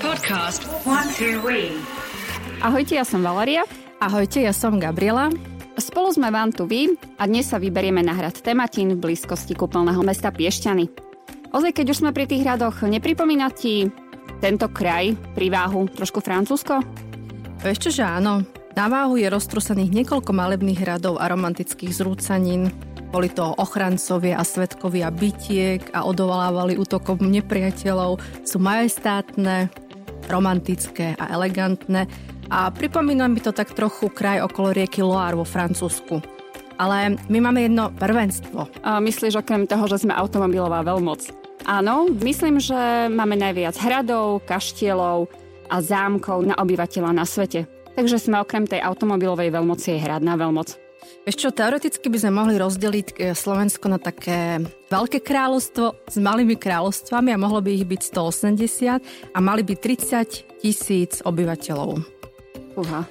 Podcast One Two Wee. Ahojte, ja som Valeria. Ahojte, ja som Gabriela. Spolu sme vám tu vy a dnes sa vyberieme na hrad Tematín v blízkosti kúpeľného mesta Piešťany. Ozaj, keď už sme pri tých hradoch, nepripomína ti tento kraj váhu trošku Francúzsko? Ešte, že áno. Na váhu je roztrusených niekoľko malebných hradov a romantických zrúcanín. Boli to ochrancovia a svetkovia bytiek a odolávali útokom nepriateľov. Sú majestátne, romantické a elegantné a pripomína mi to tak trochu kraj okolo rieky Loire vo Francúzsku. Ale my máme jedno prvenstvo. A myslíš okrem toho, že sme automobilová veľmoc? Áno, myslím, že máme najviac hradov, kaštielov a zámkov na obyvateľa na svete. Takže sme okrem tej automobilovej veľmoci aj hradná veľmoc. Ešte čo, teoreticky by sme mohli rozdeliť e, Slovensko na také veľké kráľovstvo s malými kráľovstvami a mohlo by ich byť 180 a mali by 30 tisíc obyvateľov. Uha.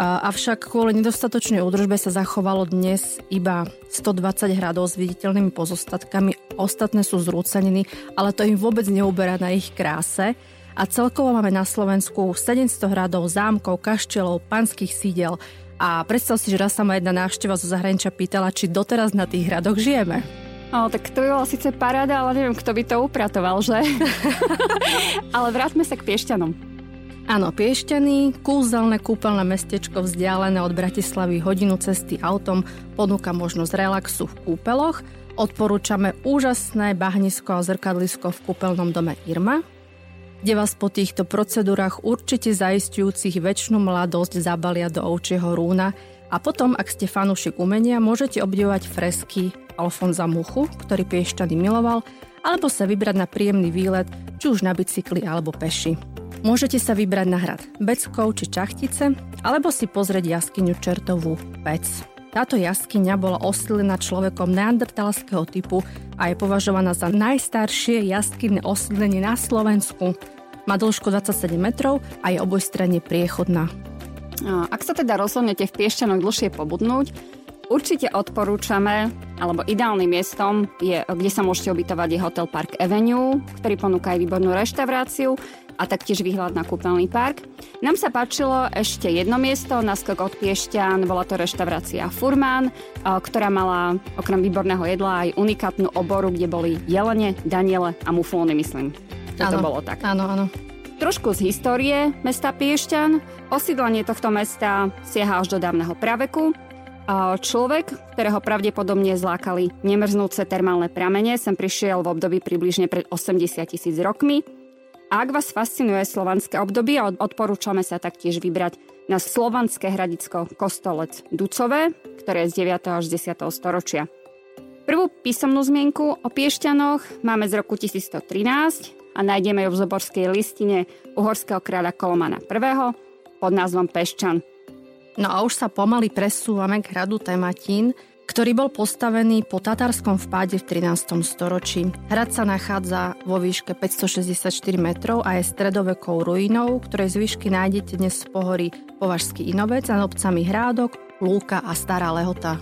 Avšak kvôli nedostatočnej údržbe sa zachovalo dnes iba 120 hradov s viditeľnými pozostatkami, ostatné sú zrúcaniny, ale to im vôbec neuberá na ich kráse. A celkovo máme na Slovensku 700 hradov, zámkov, kaštelov, panských sídel, a predstav si, že raz sa ma jedna návšteva zo zahraničia pýtala, či doteraz na tých hradoch žijeme. O, tak to by bola síce paráda, ale neviem, kto by to upratoval, že? ale vráťme sa k Piešťanom. Áno, Piešťany, kúzelné kúpeľné mestečko vzdialené od Bratislavy hodinu cesty autom, ponúka možnosť relaxu v kúpeloch. Odporúčame úžasné bahnisko a zrkadlisko v kúpeľnom dome Irma, kde vás po týchto procedúrach určite zaistujúcich väčšinu mladosť zabalia do ovčieho rúna a potom, ak ste fanúšik umenia, môžete obdivovať fresky Alfonza Muchu, ktorý Piešťany miloval, alebo sa vybrať na príjemný výlet, či už na bicykli alebo peši. Môžete sa vybrať na hrad Beckov či Čachtice, alebo si pozrieť jaskyňu Čertovú Pec. Táto jaskyňa bola osídlená človekom neandertalského typu a je považovaná za najstaršie jaskyňné osídlenie na Slovensku. Má dĺžku 27 metrov a je obojstranne priechodná. Ak sa teda rozhodnete v Piešťanoch dlhšie pobudnúť, určite odporúčame, alebo ideálnym miestom, je, kde sa môžete ubytovať, je Hotel Park Avenue, ktorý ponúka aj výbornú reštauráciu a taktiež výhľad na kúpeľný park. Nám sa páčilo ešte jedno miesto, naskok od Piešťan, bola to reštaurácia Furman, ktorá mala okrem výborného jedla aj unikátnu oboru, kde boli jelene, daniele a muflóny, myslím. To bolo tak. Áno, áno. Trošku z histórie mesta Piešťan. Osídlenie tohto mesta siaha až do dávneho praveku. Človek, ktorého pravdepodobne zlákali nemrznúce termálne pramene, sem prišiel v období približne pred 80 tisíc rokmi ak vás fascinuje slovanské obdobie, odporúčame sa taktiež vybrať na slovanské hradicko Kostolec Ducové, ktoré je z 9. až 10. storočia. Prvú písomnú zmienku o Piešťanoch máme z roku 1113 a nájdeme ju v zoborskej listine uhorského kráľa Kolomana I. pod názvom Pešťan. No a už sa pomaly presúvame k hradu Tematín, ktorý bol postavený po tatárskom vpáde v 13. storočí. Hrad sa nachádza vo výške 564 metrov a je stredovekou ruinou, ktorej zvyšky nájdete dnes v pohorí Považský Inovec a obcami Hrádok, Lúka a Stará Lehota.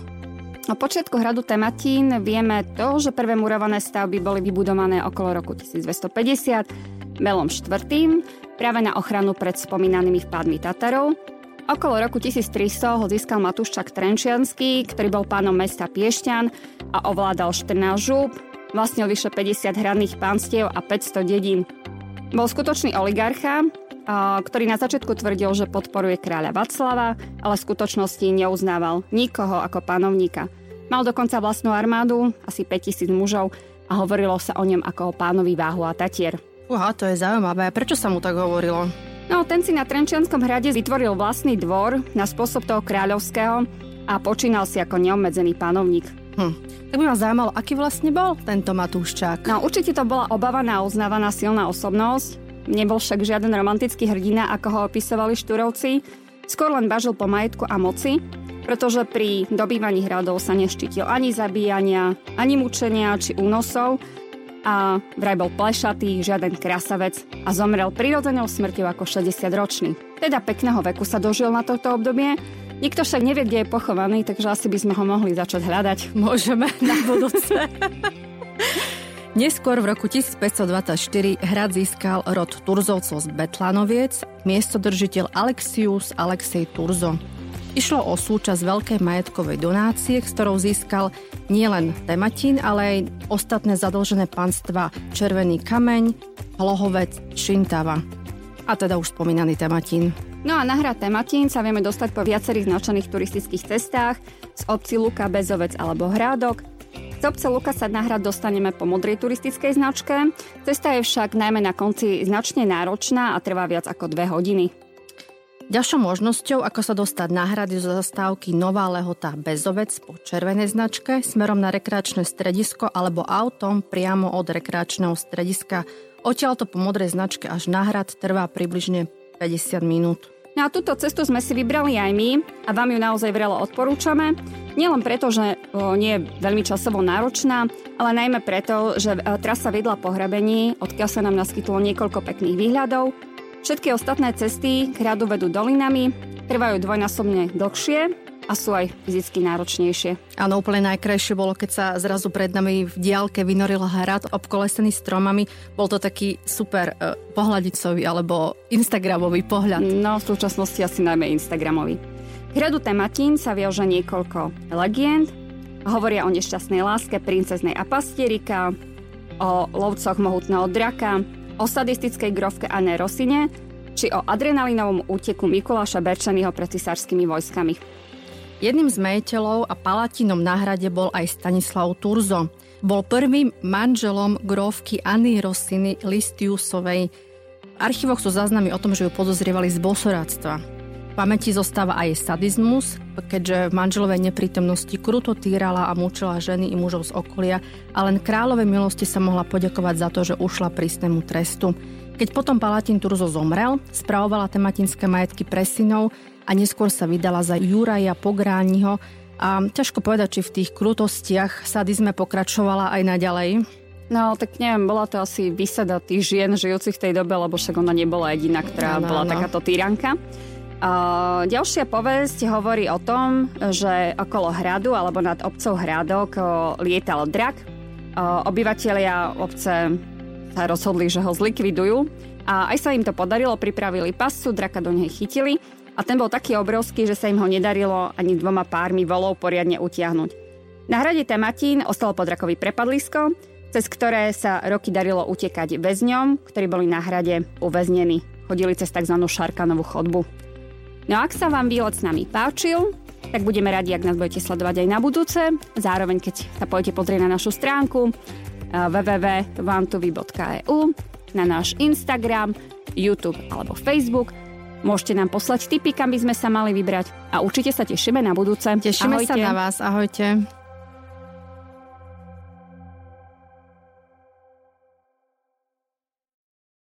O počiatku hradu Tematín vieme to, že prvé murované stavby boli vybudované okolo roku 1250 Melom IV. práve na ochranu pred spomínanými vpádmi Tatarov Okolo roku 1300 ho získal Matúščak Trenčiansky, ktorý bol pánom mesta Piešťan a ovládal 14 žúb, vlastnil vyše 50 hradných pánstiev a 500 dedín. Bol skutočný oligarcha, ktorý na začiatku tvrdil, že podporuje kráľa Vaclava, ale v skutočnosti neuznával nikoho ako panovníka. Mal dokonca vlastnú armádu, asi 5000 mužov a hovorilo sa o ňom ako o pánovi váhu a tatier. Uha, to je zaujímavé. Prečo sa mu tak hovorilo? No, ten si na Trenčianskom hrade vytvoril vlastný dvor na spôsob toho kráľovského a počínal si ako neobmedzený panovník. Hm. Tak by ma zaujímalo, aký vlastne bol tento Matúščák? No, určite to bola obávaná a uznávaná silná osobnosť. Nebol však žiaden romantický hrdina, ako ho opisovali štúrovci. Skôr len bažil po majetku a moci, pretože pri dobývaní hradov sa neštítil ani zabíjania, ani mučenia či únosov, a vraj bol plešatý, žiaden krasavec a zomrel prirodzenou smrťou ako 60-ročný. Teda pekného veku sa dožil na toto obdobie. Nikto však nevie, kde je pochovaný, takže asi by sme ho mohli začať hľadať. Môžeme na budúce. Neskôr v roku 1524 hrad získal rod Turzovcov z Betlanoviec, miestodržiteľ Alexius Alexej Turzo. Išlo o súčasť veľkej majetkovej donácie, s ktorou získal nielen Tematín, ale aj ostatné zadlžené panstva Červený kameň, Hlohovec, Šintava. A teda už spomínaný Tematín. No a na hrad Tematín sa vieme dostať po viacerých značených turistických cestách z obci Luka, Bezovec alebo Hrádok. Z obce Luka sa na hrad dostaneme po modrej turistickej značke. Cesta je však najmä na konci značne náročná a trvá viac ako dve hodiny. Ďalšou možnosťou, ako sa dostať na hrady zo zastávky Nová Lehota Bezovec po červenej značke smerom na rekreačné stredisko alebo autom priamo od rekreačného strediska. Odtiaľto po modrej značke až na hrad trvá približne 50 minút. No a túto cestu sme si vybrali aj my a vám ju naozaj vrelo odporúčame. Nielen preto, že nie je veľmi časovo náročná, ale najmä preto, že o, trasa vedla po hrebení, odkiaľ sa nám naskytlo niekoľko pekných výhľadov. Všetky ostatné cesty k hradu vedú dolinami, trvajú dvojnásobne dlhšie a sú aj fyzicky náročnejšie. Áno, úplne najkrajšie bolo, keď sa zrazu pred nami v diálke vynoril hrad obkolesený stromami. Bol to taký super uh, pohľadicový alebo instagramový pohľad. No, v súčasnosti asi najmä instagramový. K hradu Tematín sa viaže niekoľko legend. Hovoria o nešťastnej láske princeznej a pastierika, o lovcoch mohutného draka, o sadistickej grovke Anne Rosine, či o adrenalinovom úteku Mikuláša Berčanyho pred cisárskymi vojskami. Jedným z majiteľov a palatinom na hrade bol aj Stanislav Turzo. Bol prvým manželom grófky Anny Rossiny Listiusovej. V archívoch sú záznamy o tom, že ju podozrievali z bosoráctva. Pamäti zostáva aj sadizmus, keďže v manželovej neprítomnosti kruto týrala a mučila ženy i mužov z okolia a len kráľovej milosti sa mohla poďakovať za to, že ušla prísnemu trestu. Keď potom Palatín Turzo zomrel, spravovala tematinské majetky pre synov a neskôr sa vydala za Juraja Pográniho a ťažko povedať, či v tých krutostiach sadizme pokračovala aj naďalej. No, tak neviem, bola to asi vysada tých žien žijúcich v tej dobe, lebo však ona nebola jediná, ktorá no, bola no. takáto tyranka. Ďalšia povesť hovorí o tom, že okolo hradu alebo nad obcov Hradok lietal drak. Obyvatelia obce sa rozhodli, že ho zlikvidujú a aj sa im to podarilo, pripravili pasu, draka do nej chytili a ten bol taký obrovský, že sa im ho nedarilo ani dvoma pármi volov poriadne utiahnuť. Na hrade Tematín ostalo podrakový prepadlisko, cez ktoré sa roky darilo utekať väzňom, ktorí boli na hrade uväznení. Chodili cez tzv. šarkanovú chodbu. No a ak sa vám výlet s nami páčil, tak budeme radi, ak nás budete sledovať aj na budúce. Zároveň, keď sa pôjdete pozrieť na našu stránku www.vantuvi.eu, na náš Instagram, YouTube alebo Facebook – Môžete nám poslať tipy, kam by sme sa mali vybrať a určite sa tešíme na budúce. Tešíme ahojte. sa na vás, ahojte.